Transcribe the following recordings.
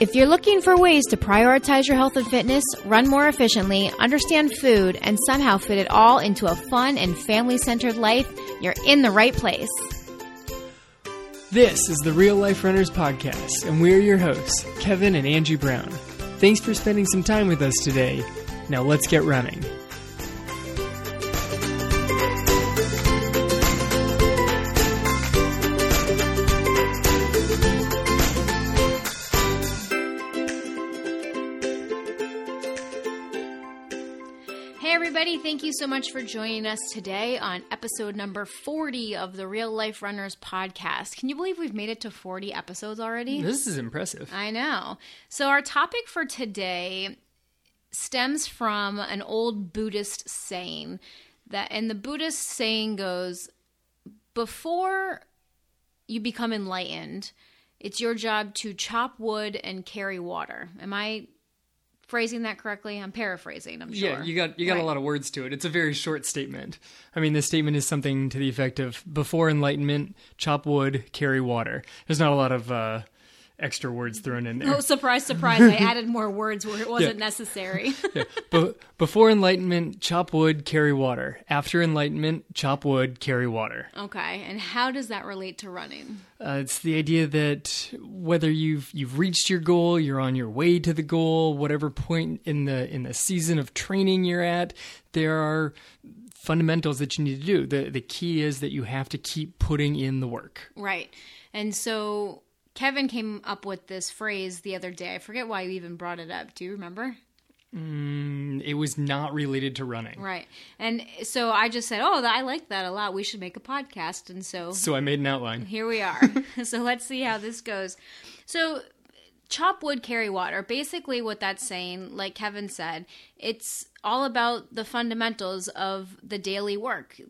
If you're looking for ways to prioritize your health and fitness, run more efficiently, understand food, and somehow fit it all into a fun and family centered life, you're in the right place. This is the Real Life Runners Podcast, and we're your hosts, Kevin and Angie Brown. Thanks for spending some time with us today. Now let's get running. Thank you so much for joining us today on episode number 40 of the Real Life Runners podcast. Can you believe we've made it to 40 episodes already? This is impressive. I know. So, our topic for today stems from an old Buddhist saying that, and the Buddhist saying goes, before you become enlightened, it's your job to chop wood and carry water. Am I phrasing that correctly? I'm paraphrasing, I'm sure. Yeah, you got you got Right. a lot of words to it. It's a very short statement. I mean, the statement is something to the effect of before enlightenment, chop wood, carry water. There's not a lot of uh, extra words thrown in there. Oh, surprise, surprise. I added more words where it wasn't Yeah. necessary. Be- before enlightenment, chop wood, carry water. After enlightenment, chop wood, carry water. okay, and how does that relate to running? Uh, it's the idea that whether you've you've reached your goal, you're on your way to the goal, whatever point in the in the season of training you're at, there are fundamentals that you need to do. The the key is that you have to keep putting in the work. Right. And so Kevin came up with this phrase the other day. I forget why you even brought it up. Do you remember? Mm, It was not related to running. Right. And so I just said, "Oh, I like that a lot. We should make a podcast." And so So I made an outline. here we are. so let's see how this goes. So chop wood carry water. Basically what that's saying like kevin said it's all about the fundamentals of the daily work.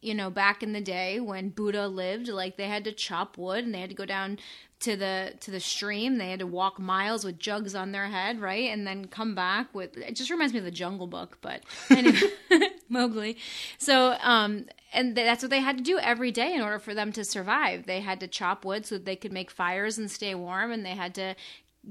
You know back in the day when buddha lived like they had to chop wood and they had to go down to the to the stream. They had to walk miles with jugs on their head right? And then come back with it just reminds me of the jungle book but anyway mowgli. So um and that's what they had to do every day in order for them to survive. They had to chop wood so that they could make fires and stay warm and they had to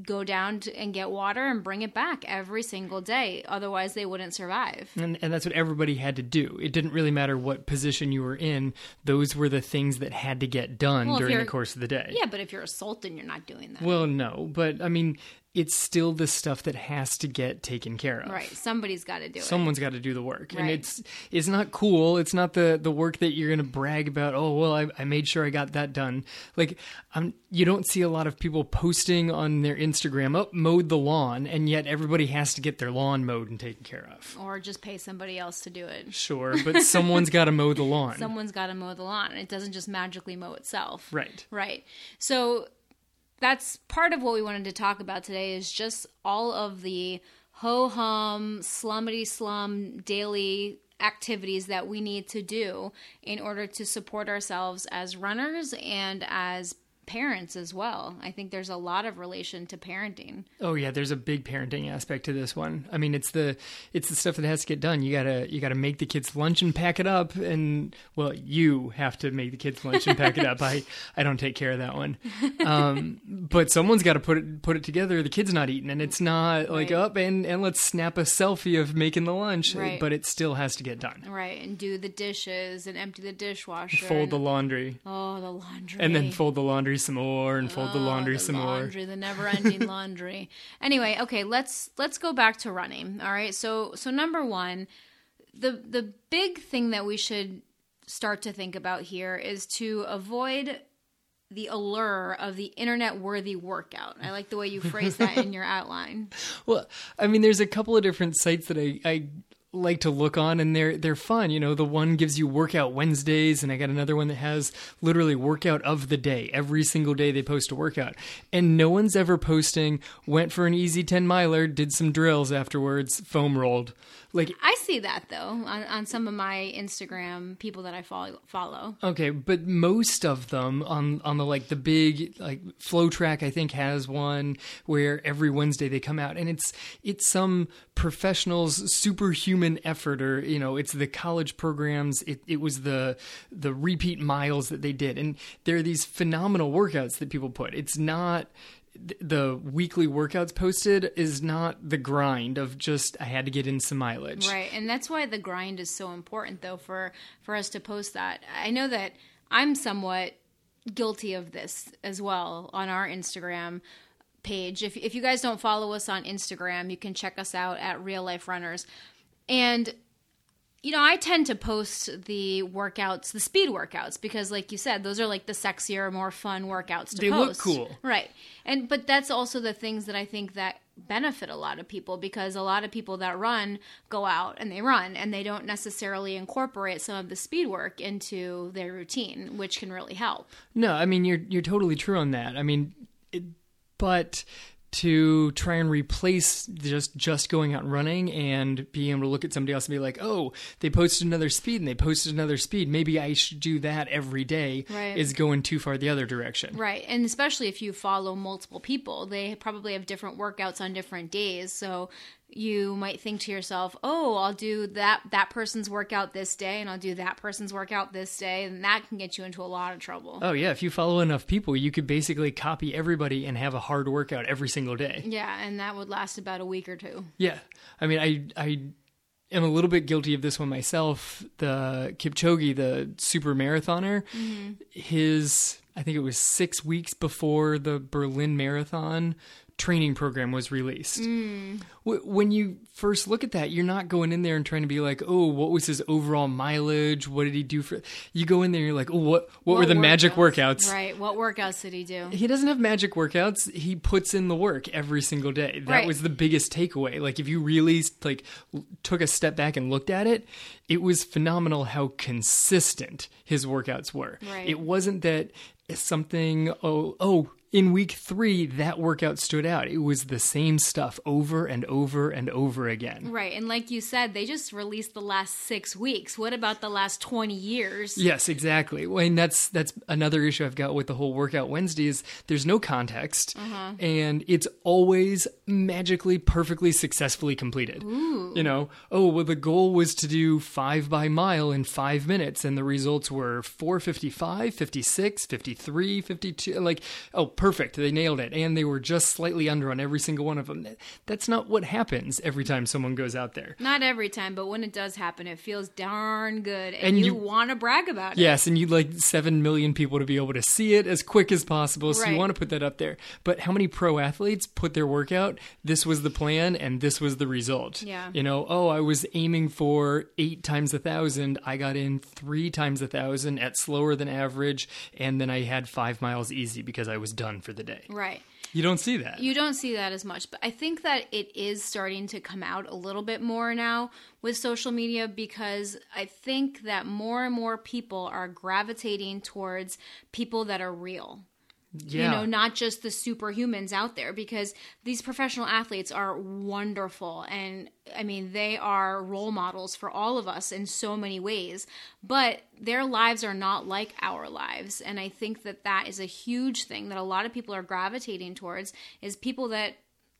go down to, and get water and bring it back every single day otherwise they wouldn't survive And, and that's what everybody had to do. It didn't really matter what position you were in. Those were the things that had to get done Well, during the course of the day. yeah but if you're a sultan you're not doing that Well, no, but I mean, it's still the stuff that has to get taken care of. right somebody's got to do it Someone's got to do the work, and it's it's not cool. It's not the the work that you're going to brag about. Oh well, I, I made sure I got that done. Like, I'm you don't see a lot of people posting on their Instagram, "Oh, mowed the lawn," and yet everybody has to get their lawn mowed and taken care of. or just pay somebody else to do it Sure, but someone's got to mow the lawn. someone's got to mow the lawn it doesn't just magically mow itself Right. Right. So that's part of what we wanted to talk about today is just all of the ho hum, slummity slum daily activities that we need to do in order to support ourselves as runners and as parents as well. I think there's a lot of relation to parenting. Oh yeah, there's a big parenting aspect to this one. I mean, it's the it's the stuff that has to get done. You gotta you gotta make the kids lunch and pack it up, and well, you have to make the kids lunch and pack it up. I I don't take care of that one, um, but someone's got to put it put it together. The kid's not eating, and it's not like Right. up and and let's snap a selfie of making the lunch, Right. but it still has to get done. Right. And do the dishes and empty the dishwasher. Fold and- the laundry, Oh, the laundry. and then fold the laundry some more, and fold the Oh, laundry the some more. laundry, the never-ending laundry. Anyway, okay, let's let's go back to running. All right, so so number one, the the big thing that we should start to think about here is to avoid the allure of the internet-worthy workout. I like the way you phrase that in your outline. Well, I mean, there's a couple of different sites that I, I like to look on, and they're they're fun. You know, the one gives you workout Wednesdays, and I got another one that has literally workout of the day. Every single day they post a workout, and no one's ever posting went for an easy ten miler, did some drills afterwards, foam rolled. Like I see that though on, on some of my Instagram people that I follow. follow. Okay, but most of them on on the like the big like FloTrack I think has one where every Wednesday they come out and it's it's some professionals superhuman effort or you know it's the college programs it, it was the the repeat miles that they did and there are these phenomenal workouts that people put it's not the weekly workouts posted is not the grind of just I had to get in some mileage. Right. And that's why the grind is so important though for for us to post that. I know that I'm somewhat guilty of this as well on our Instagram page. If if you guys don't follow us on Instagram, you can check us out at Real Life Runners. And you know, I tend to post the workouts, the speed workouts, because, like you said, those are like the sexier, more fun workouts to They look cool. right? And but that's also the things that I think that benefit a lot of people because a lot of people that run go out and they run and they don't necessarily incorporate some of the speed work into their routine, which can really help. No, I mean you're you're totally true on that. I mean, it, but to try and replace just just going out and running and being able to look at somebody else and be like, oh, they posted another speed and they posted another speed. Maybe I should do that every day. Right. Is going too far the other direction. Right. And especially if you follow multiple people, they probably have different workouts on different days. So you might think to yourself, "Oh, I'll do that that person's workout this day and I'll do that person's workout this day." And that can get you into a lot of trouble. Oh yeah, if you follow enough people, you could basically copy everybody and have a hard workout every single day. Yeah, and that would last about a week or two. Yeah, I mean, I I am a little bit guilty of this one myself. The Kipchoge, the super marathoner, mm-hmm. his I think it was six weeks before the Berlin Marathon training program was released. Mm. Wh- When you first look at that, you're not going in there and trying to be like, "Oh, what was his overall mileage? What did he do for?" You go in there, and you're like, "Oh, what what, were the magic workouts?" Right. What workouts did he do? he doesn't have magic workouts he puts in the work every single day that Right. was the biggest takeaway like if you really like took a step back and looked at it it was phenomenal how consistent his workouts were Right. it wasn't that something oh oh in week three that workout stood out it was the same stuff over and over and over again Right. And like you said, they just released the last 6 weeks. What about the last 20 years? Yes, exactly. Well, and that's that's another issue I've got with the whole workout Wednesday is there's no context, uh-huh. and it's always magically, perfectly, successfully completed. You know, oh well, the goal was to do five by mile in five minutes, and the results were 455, 56, 53, 52. Like, oh, perfect, they nailed it, and they were just slightly under on every single one of them. That's not what happens every time someone goes out there. Not every time, but when it does happen, it feels darn good, and, And you, you- want to brag about it. Yes, and you'd like 7 million people to be able to see it as quick as possible. So you want to put that up there. But how many pro athletes put their workout? This was the plan and this was the result. Yeah. You know, oh, I was aiming for eight times a thousand. I got in three times a thousand at slower than average. And then I had five miles easy because I was done for the day. Right. You don't see that. You don't see that as much, but I think that it is starting to come out a little bit more now with social media because I think that more and more people are gravitating towards people that are real. Yeah. You know, not just the superhumans out there because these professional athletes are wonderful and I mean, they are role models for all of us in so many ways, but their lives are not like our lives. And I think that that is a huge thing that a lot of people are gravitating towards is people that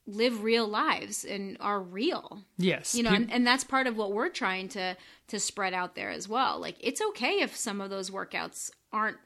live real lives and are real yes. you know and, and that's part of what we're trying to to spread out there as well like it's okay if some of those workouts aren't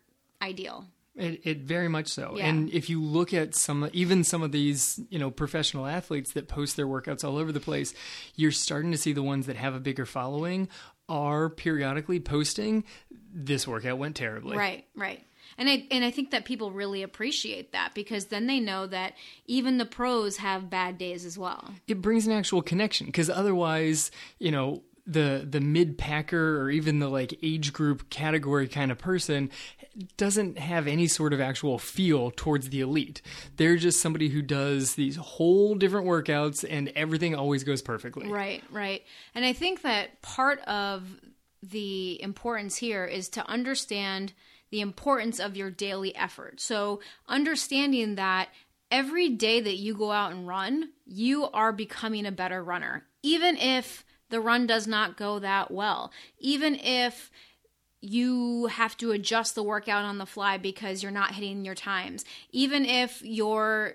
ideal It, it very much so. Yeah. And if you look at some, even some of these, you know, professional athletes that post their workouts all over the place, you're starting to see the ones that have a bigger following are periodically posting. This workout went terribly. Right, right. And I and I think that people really appreciate that because then they know that even the pros have bad days as well. It brings an actual connection because otherwise, you know, the the mid packer or even the like age group category kind of person doesn't have any sort of actual feel towards the elite. They're just somebody who does these whole different workouts and everything always goes perfectly. Right, right. And I think that part of the importance here is to understand the importance of your daily effort. So, understanding that every day that you go out and run, you are becoming a better runner. Even if the run does not go that well, even if you have to adjust the workout on the fly because you're not hitting your times, even if your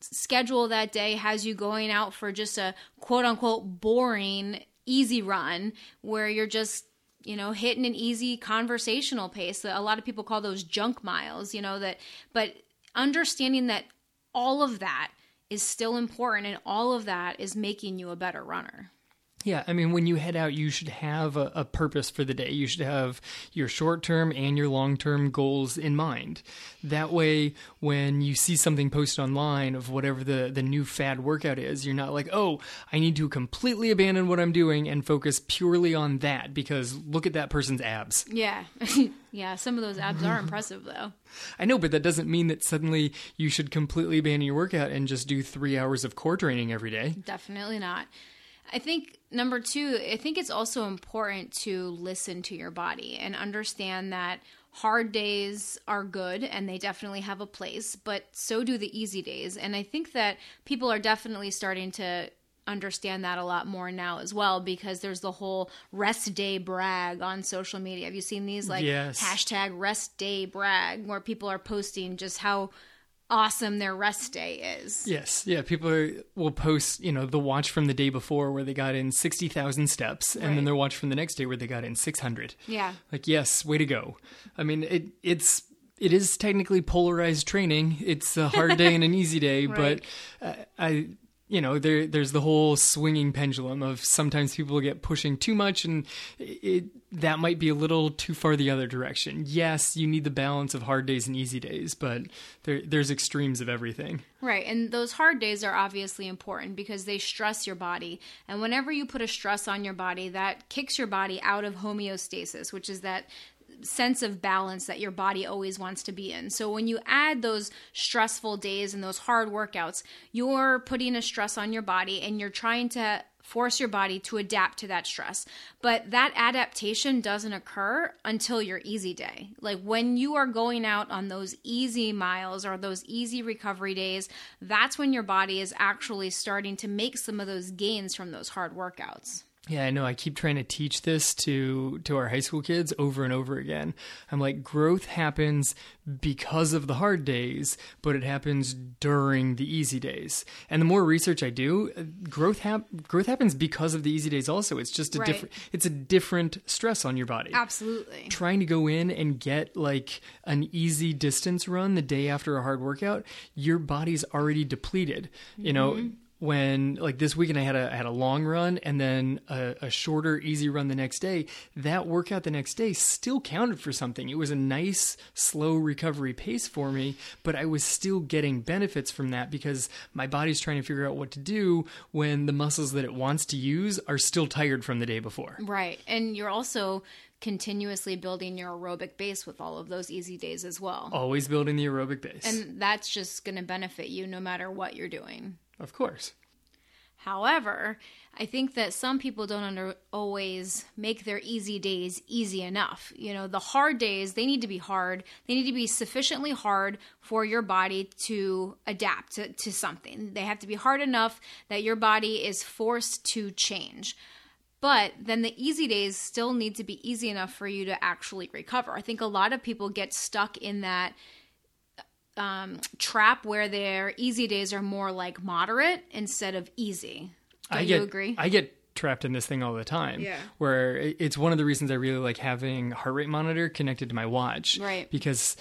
schedule that day has you going out for just a quote unquote boring easy run where you're just you know hitting an easy conversational pace That a lot of people call those junk miles you know that but understanding that all of that is still important and all of that is making you a better runner. Yeah, I mean, when you head out, you should have a, a purpose for the day. You should have your short term and your long term goals in mind. That way, when you see something posted online of whatever the, the new fad workout is, you're not like, oh, I need to completely abandon what I'm doing and focus purely on that because look at that person's abs. Yeah. yeah, some of those abs are impressive, though. I know, but that doesn't mean that suddenly you should completely abandon your workout and just do three hours of core training every day. Definitely not. I think number two, I think it's also important to listen to your body and understand that hard days are good and they definitely have a place, but so do the easy days. And I think that people are definitely starting to understand that a lot more now as well because there's the whole rest day brag on social media. Have you seen these like Yes. hashtag rest day brag where people are posting just how awesome their rest day is? Yes, yeah. People are, will post, you know, the watch from the day before where they got in sixty thousand steps, and Right. then their watch from the next day where they got in six hundred. Yeah. Like, yes, way to go. I mean, it it's it is technically polarized training. It's a hard day and an easy day, Right. but uh, I. You know, there there's the whole swinging pendulum of sometimes people get pushing too much, and it that might be a little too far the other direction. Yes, you need the balance of hard days and easy days, but there there's extremes of everything. Right. And those hard days are obviously important because they stress your body. And whenever you put a stress on your body, that kicks your body out of homeostasis, which is that sense of balance that your body always wants to be in. So when you add those stressful days and those hard workouts, you're putting a stress on your body and you're trying to force your body to adapt to that stress. But that adaptation doesn't occur until your easy day. Like when you are going out on those easy miles or those easy recovery days, that's when your body is actually starting to make some of those gains from those hard workouts. Yeah, I know. I keep trying to teach this to to our high school kids over and over again. I'm like, growth happens because of the hard days, but it happens during the easy days. And the more research I do, growth hap- growth happens because of the easy days. Also, it's just a Right. different. It's a different stress on your body. Absolutely. Trying to go in and get like an easy distance run the day after a hard workout, your body's already depleted. You know, mm-hmm. When like this weekend I had a I had a long run and then a, a shorter easy run the next day. That workout the next day still counted for something. It was a nice slow recovery pace for me, but I was still getting benefits from that because my body's trying to figure out what to do when the muscles that it wants to use are still tired from the day before. Right. And you're also continuously building your aerobic base with all of those easy days as well. Always building the aerobic base. And that's just going to benefit you no matter what you're doing. Of course. However, I think that some people don't under, always make their easy days easy enough. You know, the hard days, they need to be hard. They need to be sufficiently hard for your body to adapt to, to something. They have to be hard enough that your body is forced to change. But then the easy days still need to be easy enough for you to actually recover. I think a lot of people get stuck in that um, trap where their easy days are more like moderate instead of easy. Don't I you get, agree? I get trapped in this thing all the time. Yeah. Where it's one of the reasons I really like having heart rate monitor connected to my watch. Right. Because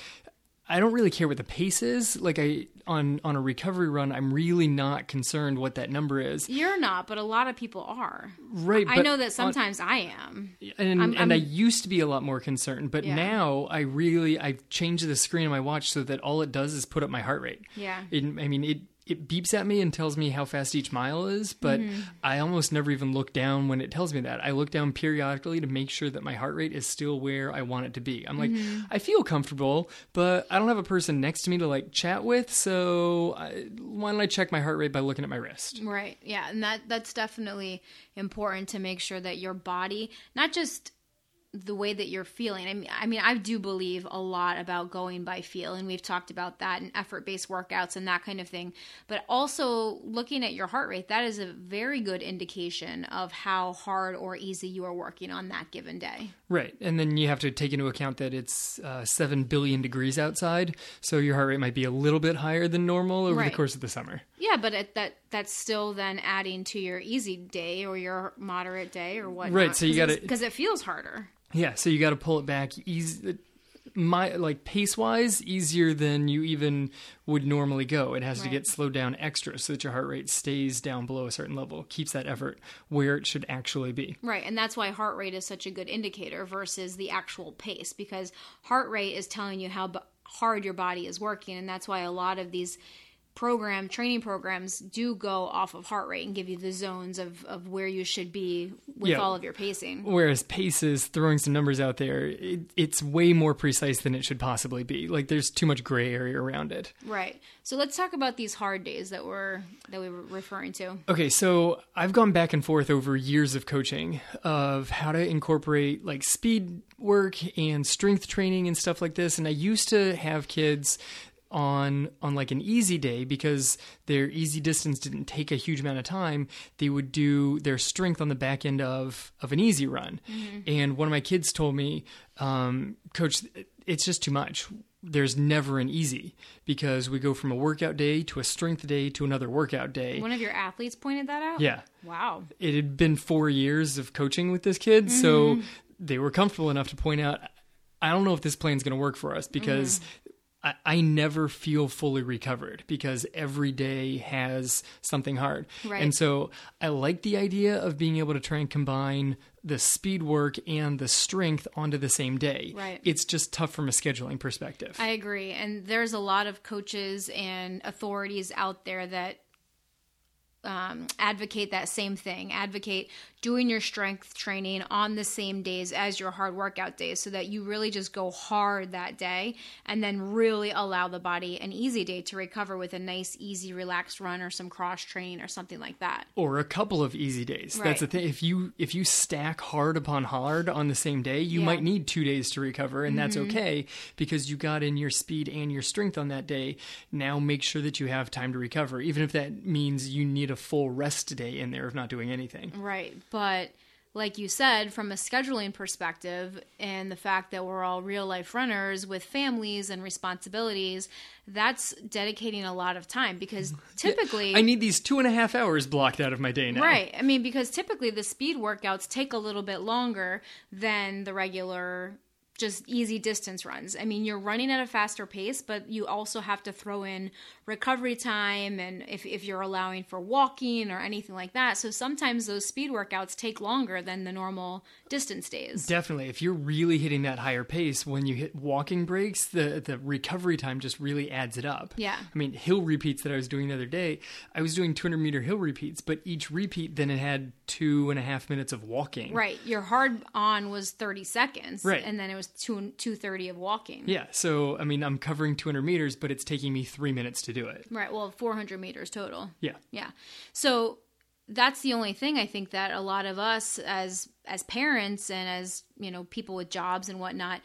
I don't really care what the pace is. Like I on on a recovery run, I'm really not concerned what that number is. You're not, but a lot of people are. Right. I know that on- sometimes I am. and I'm- and I I'm- used to be a lot more concerned, but Yeah. now I really I've changed the screen on my watch so that all it does is put up my heart rate. Yeah. It, I mean it it beeps at me and tells me how fast each mile is, but Mm-hmm. I almost never even look down when it tells me that. I look down periodically to make sure that my heart rate is still where I want it to be. I'm like, Mm-hmm. I feel comfortable, but I don't have a person next to me to like chat with, so I, why don't I check my heart rate by looking at my wrist? Right. Yeah, and that that's definitely important to make sure that your body, not just the way that you're feeling. I mean, I mean, I do believe a lot about going by feel, and we've talked about that and effort-based workouts and that kind of thing. But also looking at your heart rate, that is a very good indication of how hard or easy you are working on that given day. Right. And then you have to take into account that it's uh, 7 billion degrees outside, so your heart rate might be a little bit higher than normal over Right. the course of the summer. Yeah, but it, that that's still then adding to your easy day or your moderate day or whatnot. Right, so you gotta- because it feels harder. Yeah, so you got to pull it back easy my like pace wise easier than you even would normally go. It has to get slowed down extra so that your heart rate stays down below a certain level, keeps that effort where it should actually be. Right, and that's why heart rate is such a good indicator versus the actual pace because heart rate is telling you how b- hard your body is working, and that's why a lot of these program training programs do go off of heart rate and give you the zones of, of where you should be with Yeah. all of your pacing. Whereas paces, throwing some numbers out there, it, it's way more precise than it should possibly be. Like there's too much gray area around it. Right. So let's talk about these hard days that we're that we were referring to. Okay, so I've gone back and forth over years of coaching of how to incorporate like speed work and strength training and stuff like this. And I used to have kids on on like an easy day because their easy distance didn't take a huge amount of time they would do their strength on the back end of of an easy run mm-hmm. and one of my kids told me um, coach it's just too much there's never an easy because we go from a workout day to a strength day to another workout day One of your athletes pointed that out? yeah. Wow. It had been four years of coaching with this kid, so mm-hmm. they were comfortable enough to point out, I don't know if this plan's going to work for us because mm-hmm. I, I never feel fully recovered because every day has something hard. Right. And so I like the idea of being able to try and combine the speed work and the strength onto the same day. Right. It's just tough from a scheduling perspective. I agree. And there's a lot of coaches and authorities out there that um, advocate that same thing. Advocate doing your strength training on the same days as your hard workout days so that you really just go hard that day and then really allow the body an easy day to recover with a nice, easy, relaxed run or some cross training or something like that. or a couple of easy days. That's the thing. If you if you stack hard upon hard on the same day, you Yeah. Mm-hmm. might need two days to recover, and that's okay because you got in your speed and your strength on that day. Now make sure that you have time to recover, even if that means you need a full rest day in there of not doing anything. Right. But like you said, from a scheduling perspective, and the fact that we're all real life runners with families and responsibilities, that's dedicating a lot of time because typically. I need these two and a half hours blocked out of my day now. Right. I mean, because typically the speed workouts take a little bit longer than the regular just easy distance runs. I mean, you're running at a faster pace, but you also have to throw in recovery time and if, if you're allowing for walking or anything like that. So sometimes those speed workouts take longer than the normal distance days. Definitely. If you're really hitting that higher pace, when you hit walking breaks, the, the recovery time just really adds it up. Yeah. I mean, hill repeats that I was doing the other day, I was doing 200 meter hill repeats, but each repeat then it had two and a half minutes of walking. Right. Your hard on was 30 seconds. Right. And then it was two, 230 of walking. Yeah. So, I mean, I'm covering 200 meters, but it's taking me three minutes to do it. Right. Well, 400 meters total. Yeah. Yeah. So that's the only thing I think that a lot of us as as parents and as, you know, people with jobs and whatnot,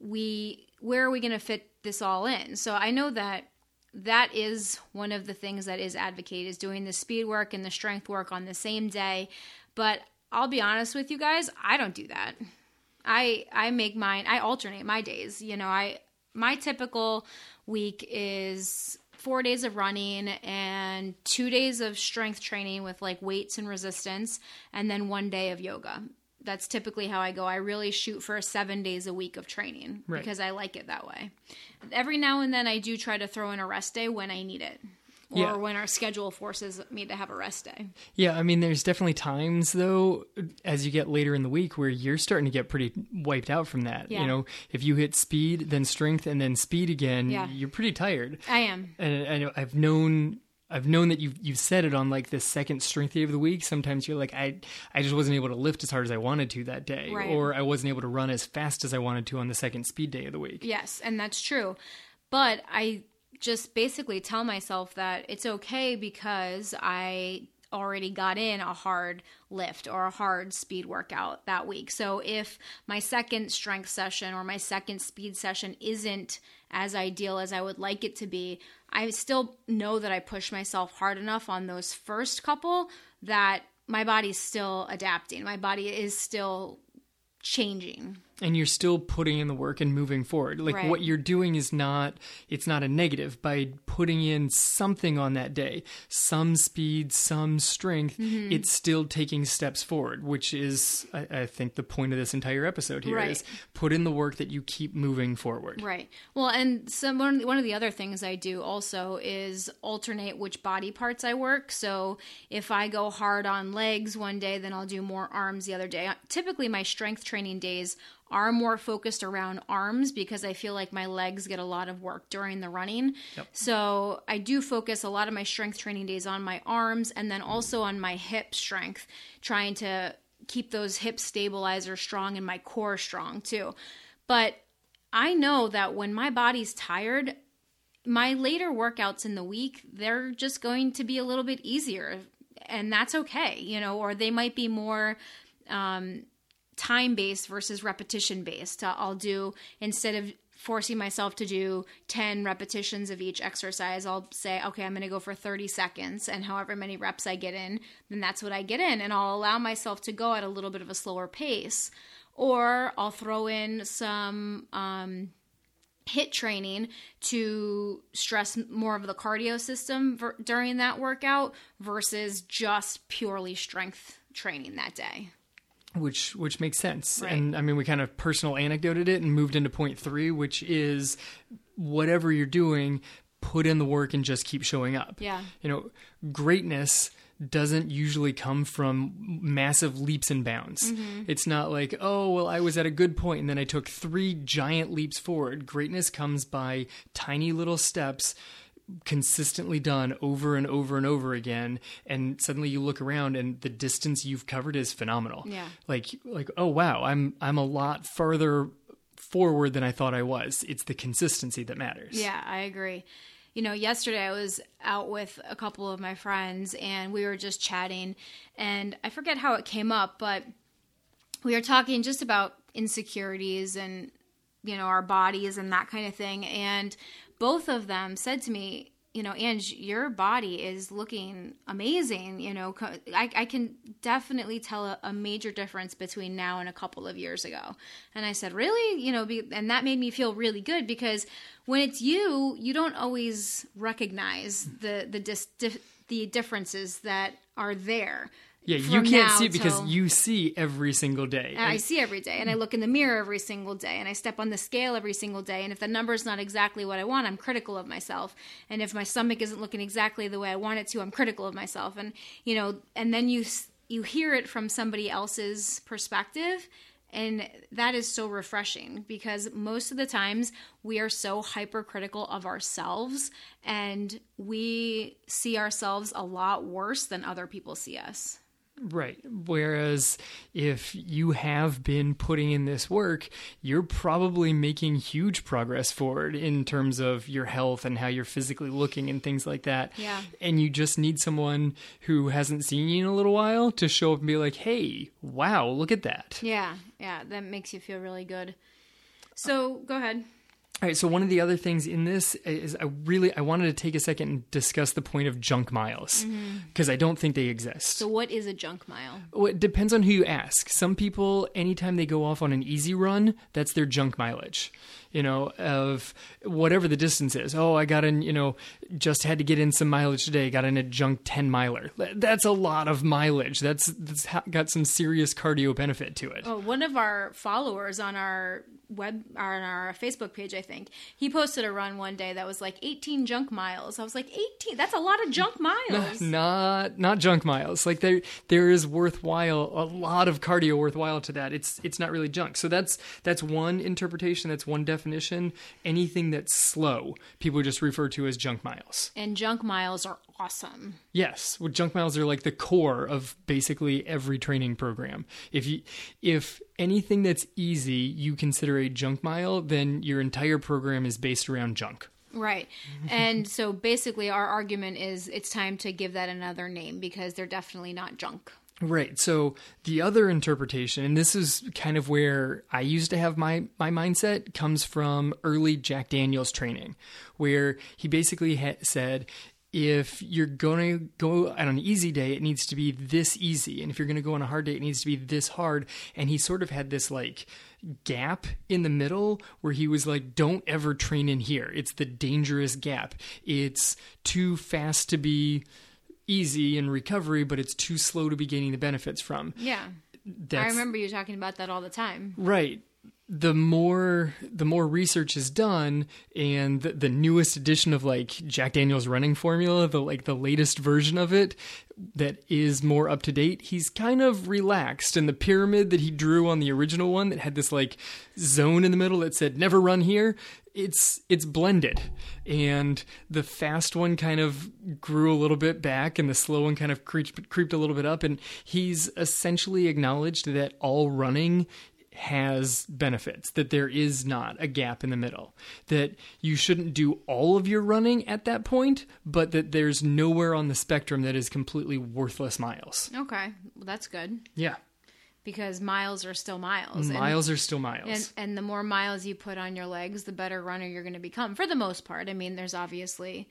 we where are we gonna fit this all in? So I know that that is one of the things that is advocated is doing the speed work and the strength work on the same day. But I'll be honest with you guys, I don't do that. I I make mine I alternate my days. You know, I my typical week is four days of running and two days of strength training with like weights and resistance and then one day of yoga. That's typically how i go. I really shoot for seven days a week of training Right. because i like it that way. Every now and then i do try to throw in a rest day when i need it or Yeah. when our schedule forces me to have a rest day Yeah. I mean, there's definitely times, though, as you get later in the week where you're starting to get pretty wiped out from that. Yeah. You know, if you hit speed, then strength, and then speed again, Yeah. you're pretty tired. i am and I, I've known I've known that you've you've said it on like the second strength day of the week. Sometimes you're like I I just wasn't able to lift as hard as I wanted to that day, Right. or I wasn't able to run as fast as I wanted to on the second speed day of the week. Yes, and that's true. But I just basically tell myself that it's okay because I already got in a hard lift or a hard speed workout that week. So if my second strength session or my second speed session isn't as ideal as I would like it to be, I still know that I push myself hard enough on those first couple that my body's still adapting. My body is still changing. And you're still putting in the work and moving forward like Right. what you're doing is not it's not a negative by putting in something on that day some speed some strength Mm-hmm. it's still taking steps forward which is I, I think the point of this entire episode here is Right. put in the work that you keep moving forward Right. Well, and some one of the- one of the other things I do also is alternate which body parts I work. So if I go hard on legs one day, then I'll do more arms the other day. Typically, my strength training days are more focused around arms because I feel like my legs get a lot of work during the running. Yep. So I do focus a lot of my strength training days on my arms and then also on my hip strength, trying to keep those hip stabilizers strong and my core strong too. But I know that when my body's tired, my later workouts in the week, they're just going to be a little bit easier. And that's okay, you know, or they might be more um, time based versus repetition based. Uh, I'll do, instead of forcing myself to do 10 repetitions of each exercise, I'll say, okay, I'm going to go for 30 seconds. And however many reps I get in, then that's what I get in. And I'll allow myself to go at a little bit of a slower pace. Or I'll throw in some um, HIIT training to stress more of the cardio system ver- during that workout versus just purely strength training that day. Which which makes sense Right. and i mean we kind of personal anecdoted it and moved into point three which is whatever you're doing put in the work and just keep showing up Yeah. you know greatness doesn't usually come from massive leaps and bounds. Mm-hmm. It's not like, oh, well, I was at a good point and then I took three giant leaps forward. Greatness comes by tiny little steps consistently done over and over and over again and suddenly you look around and the distance you've covered is phenomenal Yeah. like like oh wow i'm i'm a lot farther forward than i thought i was it's the consistency that matters Yeah, I agree. You know, yesterday I was out with a couple of my friends and we were just chatting and I forget how it came up, but we were talking just about insecurities and you know, our bodies and that kind of thing and both of them said to me, you know, Ange, your body is looking amazing. You know, I, I can definitely tell a, a major difference between now and a couple of years ago. And I said, really? You know, be, and that made me feel really good because when it's you, you don't always recognize the the dis, the differences that are there. Yeah you can't see it because till- you see every single day and I see every day, and I look in the mirror every single day, and I step on the scale every single day. And if the number's not exactly what I want, I'm critical of myself. And if my stomach isn't looking exactly the way I want it to, I'm critical of myself. And you know, and then you you hear it from somebody else's perspective. And that is so refreshing because most of the times we are so hypercritical of ourselves and we see ourselves a lot worse than other people see us. Right. Whereas if you have been putting in this work, you're probably making huge progress forward in terms of your health and how you're physically looking and things like that. Yeah. And you just need someone who hasn't seen you in a little while to show up and be like, hey, wow, look at that. Yeah, yeah, that makes you feel really good. So go ahead. All right, so one of the other things in this is I really I wanted to take a second and discuss the point of junk miles mm-hmm. because I don't think they exist. So what is a junk mile? Well, it depends on who you ask. Some people, anytime they go off on an easy run, that's their junk mileage. You know, of whatever the distance is. Oh, I got in, you know, just had to get in some mileage today. Got in a junk 10 miler. That's a lot of mileage. That's, that's ha- got some serious cardio benefit to it. Oh, one of our followers on our web on our Facebook page, I think, he posted a run one day that was like 18 junk miles. I was like, 18? That's a lot of junk miles. not not junk miles like there there is worthwhile a lot of cardio worthwhile to that it's it's not really junk so that's that's one interpretation that's one definition anything that's slow people just refer to as junk miles And junk miles are awesome. yes well, junk miles are like the core of basically every training program if you if anything that's easy you consider a junk mile then your entire program is based around junk Right. and so basically, our argument is it's time to give that another name because they're definitely not junk. Right. So the other interpretation, and this is kind of where I used to have my my mindset, comes from early Jack Daniels training, where he basically ha- said. If you're going to go on an easy day, it needs to be this easy. And if you're going to go on a hard day, it needs to be this hard. And he sort of had this like, gap in the middle where he was like, don't ever train in here. It's the dangerous gap. It's too fast to be easy in recovery, but it's too slow to be gaining the benefits from. Yeah. That's, I remember you talking about that all the time. Right. The more the more research is done, and the, the newest edition of like Jack Daniel's running formula, the like the latest version of it that is more up to date, he's kind of relaxed. And the pyramid that he drew on the original one that had this like zone in the middle that said "never run here," it's it's blended and the fast one kind of grew a little bit back and the slow one kind of creeped, creeped a little bit up and he's essentially acknowledged that all running has benefits that there is not a gap in the middle that you shouldn't do all of your running at that point but that there's nowhere on the spectrum that is completely worthless miles Okay. Well, that's good yeah because miles are still miles. And- miles are still miles And, and the more miles you put on your legs, the better runner you're going to become. For the most part, I mean, there's obviously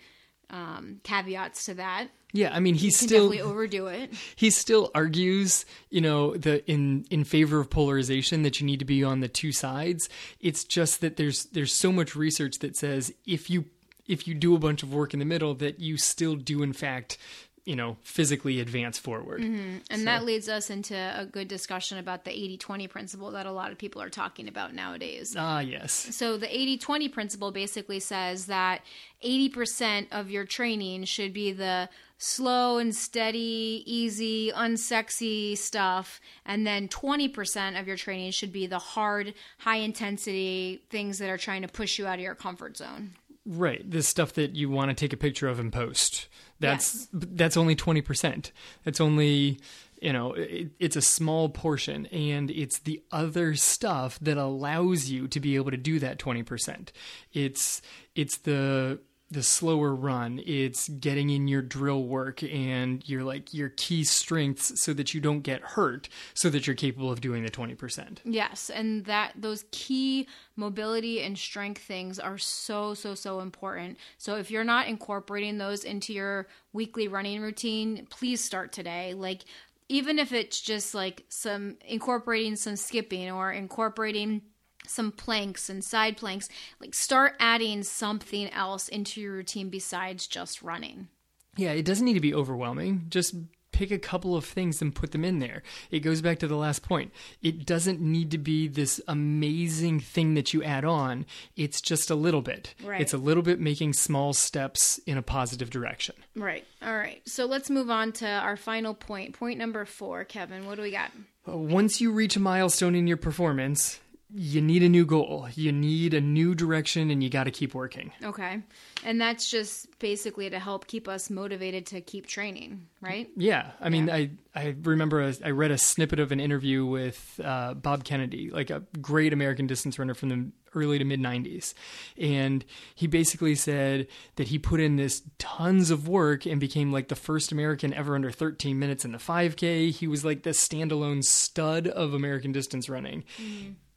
um, caveats to that. yeah i mean he's still definitely overdo it. he still argues, you know, the in in favor of polarization that you need to be on the two sides. It's just that there's there's so much research that says if you if you do a bunch of work in the middle that you still do in fact, you know, physically advance forward. And that leads us into a good discussion about the 80 20 principle that a lot of people are talking about nowadays. Ah, yes. So, the 80 20 principle basically says that 80% of your training should be the slow and steady, easy, unsexy stuff. And then 20% of your training should be the hard, high intensity things that are trying to push you out of your comfort zone. Right. This stuff that you want to take a picture of and post. That's Yes. that's only 20%. That's only you know, it, it's a small portion and it's the other stuff that allows you to be able to do that 20%. It's it's the the slower run, it's getting in your drill work and your like your key strengths so that you don't get hurt so that you're capable of doing the 20%. Yes, and that those key mobility and strength things are so so so important. So if you're not incorporating those into your weekly running routine, please start today. Like even if it's just like some incorporating some skipping or incorporating some planks and side planks, like start adding something else into your routine besides just running. Yeah, it doesn't need to be overwhelming. Just pick a couple of things and put them in there. It goes back to the last point. It doesn't need to be this amazing thing that you add on. It's just a little bit. Right. It's a little bit making small steps in a positive direction. Right. All right. So let's move on to our final point. Point number 4, Kevin. What do we got? Uh, Once you reach a milestone in your performance, you need a new goal. You need a new direction and you got to keep working. Okay. And that's just basically to help keep us motivated to keep training, right? Yeah, I mean, I I remember a, I read a snippet of an interview with uh, Bob Kennedy, like a great American distance runner from the early to mid '90s, and he basically said that he put in this tons of work and became like the first American ever under 13 minutes in the 5K. He was like the standalone stud of American distance running.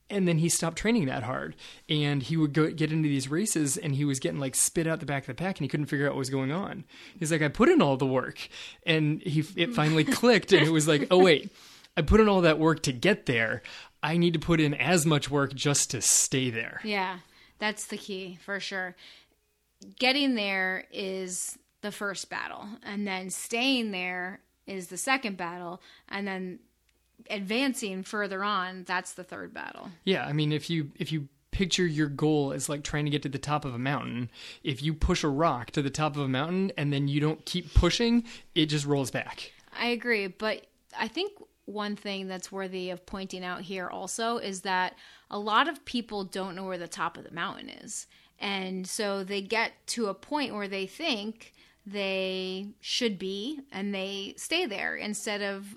And then he stopped training that hard, and he would go get into these races, and he was getting like spit out the back of the pack, and he couldn't figure out what was going on. He's like, "I put in all the work," and he it finally clicked, and it was like, "Oh wait, I put in all that work to get there. I need to put in as much work just to stay there." Yeah. That's the key for sure. Getting there is the first battle, and then staying there is the second battle, and then advancing further on, that's the third battle. Yeah, I mean, if you if you picture your goal as like trying to get to the top of a mountain, if you push a rock to the top of a mountain and then you don't keep pushing, it just rolls back. I agree, but I think one thing that's worthy of pointing out here also is that a lot of people don't know where the top of the mountain is. And so they get to a point where they think they should be and they stay there instead of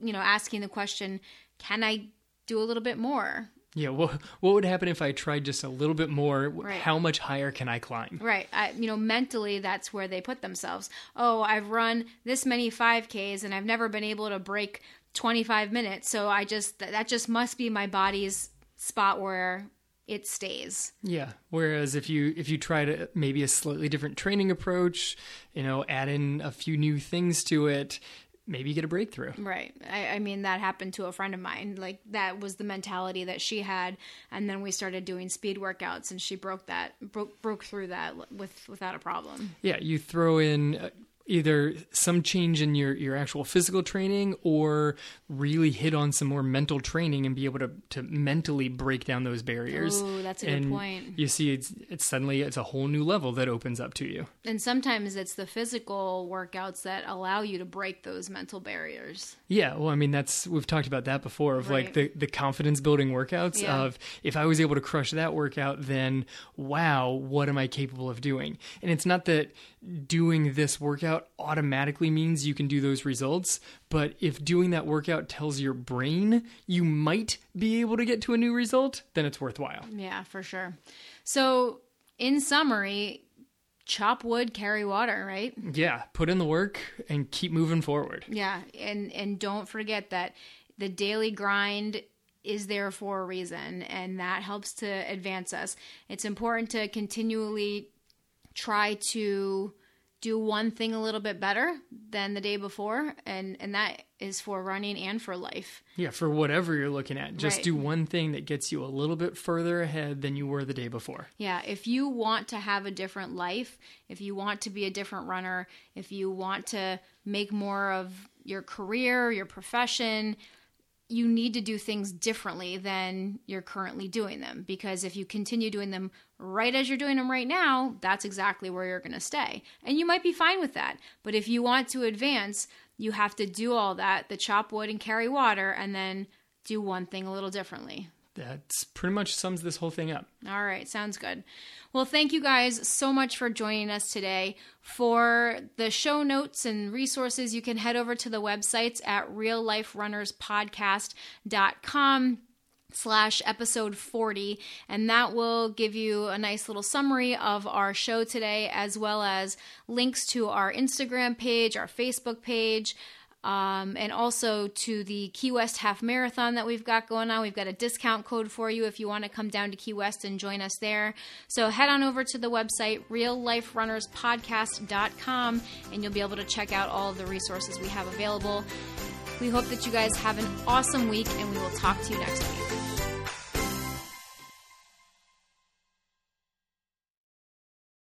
you know asking the question, can I do a little bit more? Yeah, what what would happen if I tried just a little bit more? Right. How much higher can I climb? Right. I, you know, mentally, that's where they put themselves. Oh, I've run this many 5Ks and I've never been able to break 25 minutes. So I just, that just must be my body's spot where it stays. Yeah. Whereas if you if you try to maybe a slightly different training approach, you know, add in a few new things to it, maybe you get a breakthrough. Right. I, I, mean, that happened to a friend of mine. Like, that was the mentality that she had. And then we started doing speed workouts, and she broke that, broke, broke through that with without a problem. Yeah. You throw in uh, either some change in your, your actual physical training or really hit on some more mental training and be able to, to mentally break down those barriers. Oh, that's a and good point. You see, it's, it's suddenly it's a whole new level that opens up to you. And sometimes it's the physical workouts that allow you to break those mental barriers. Yeah, well, I mean, that's we've talked about that before of right. like the the confidence building workouts yeah. of if I was able to crush that workout, then wow, what am I capable of doing? And it's not that doing this workout automatically means you can do those results. But if doing that workout tells your brain you might be able to get to a new result, then it's worthwhile. Yeah, for sure. So, in summary, chop wood, carry water, right? Yeah, put in the work and keep moving forward. Yeah, and and don't forget that the daily grind is there for a reason and that helps to advance us. It's important to continually try to do one thing a little bit better than the day before and and that is for running and for life yeah for whatever you're looking at just right. do one thing that gets you a little bit further ahead than you were the day before yeah if you want to have a different life if you want to be a different runner if you want to make more of your career your profession you need to do things differently than you're currently doing them because if you continue doing them right as you're doing them right now, that's exactly where you're going to stay. And you might be fine with that. But if you want to advance, you have to do all that, the chop wood and carry water, and then do one thing a little differently. That pretty much sums this whole thing up. All right, sounds good. Well, thank you guys so much for joining us today. For the show notes and resources, you can head over to the websites at realliferunnerspodcast.com slash episode 40 and that will give you a nice little summary of our show today as well as links to our instagram page our facebook page um, and also to the Key West Half Marathon that we've got going on. We've got a discount code for you if you want to come down to Key West and join us there. So head on over to the website, realliferunnerspodcast.com, and you'll be able to check out all of the resources we have available. We hope that you guys have an awesome week, and we will talk to you next week.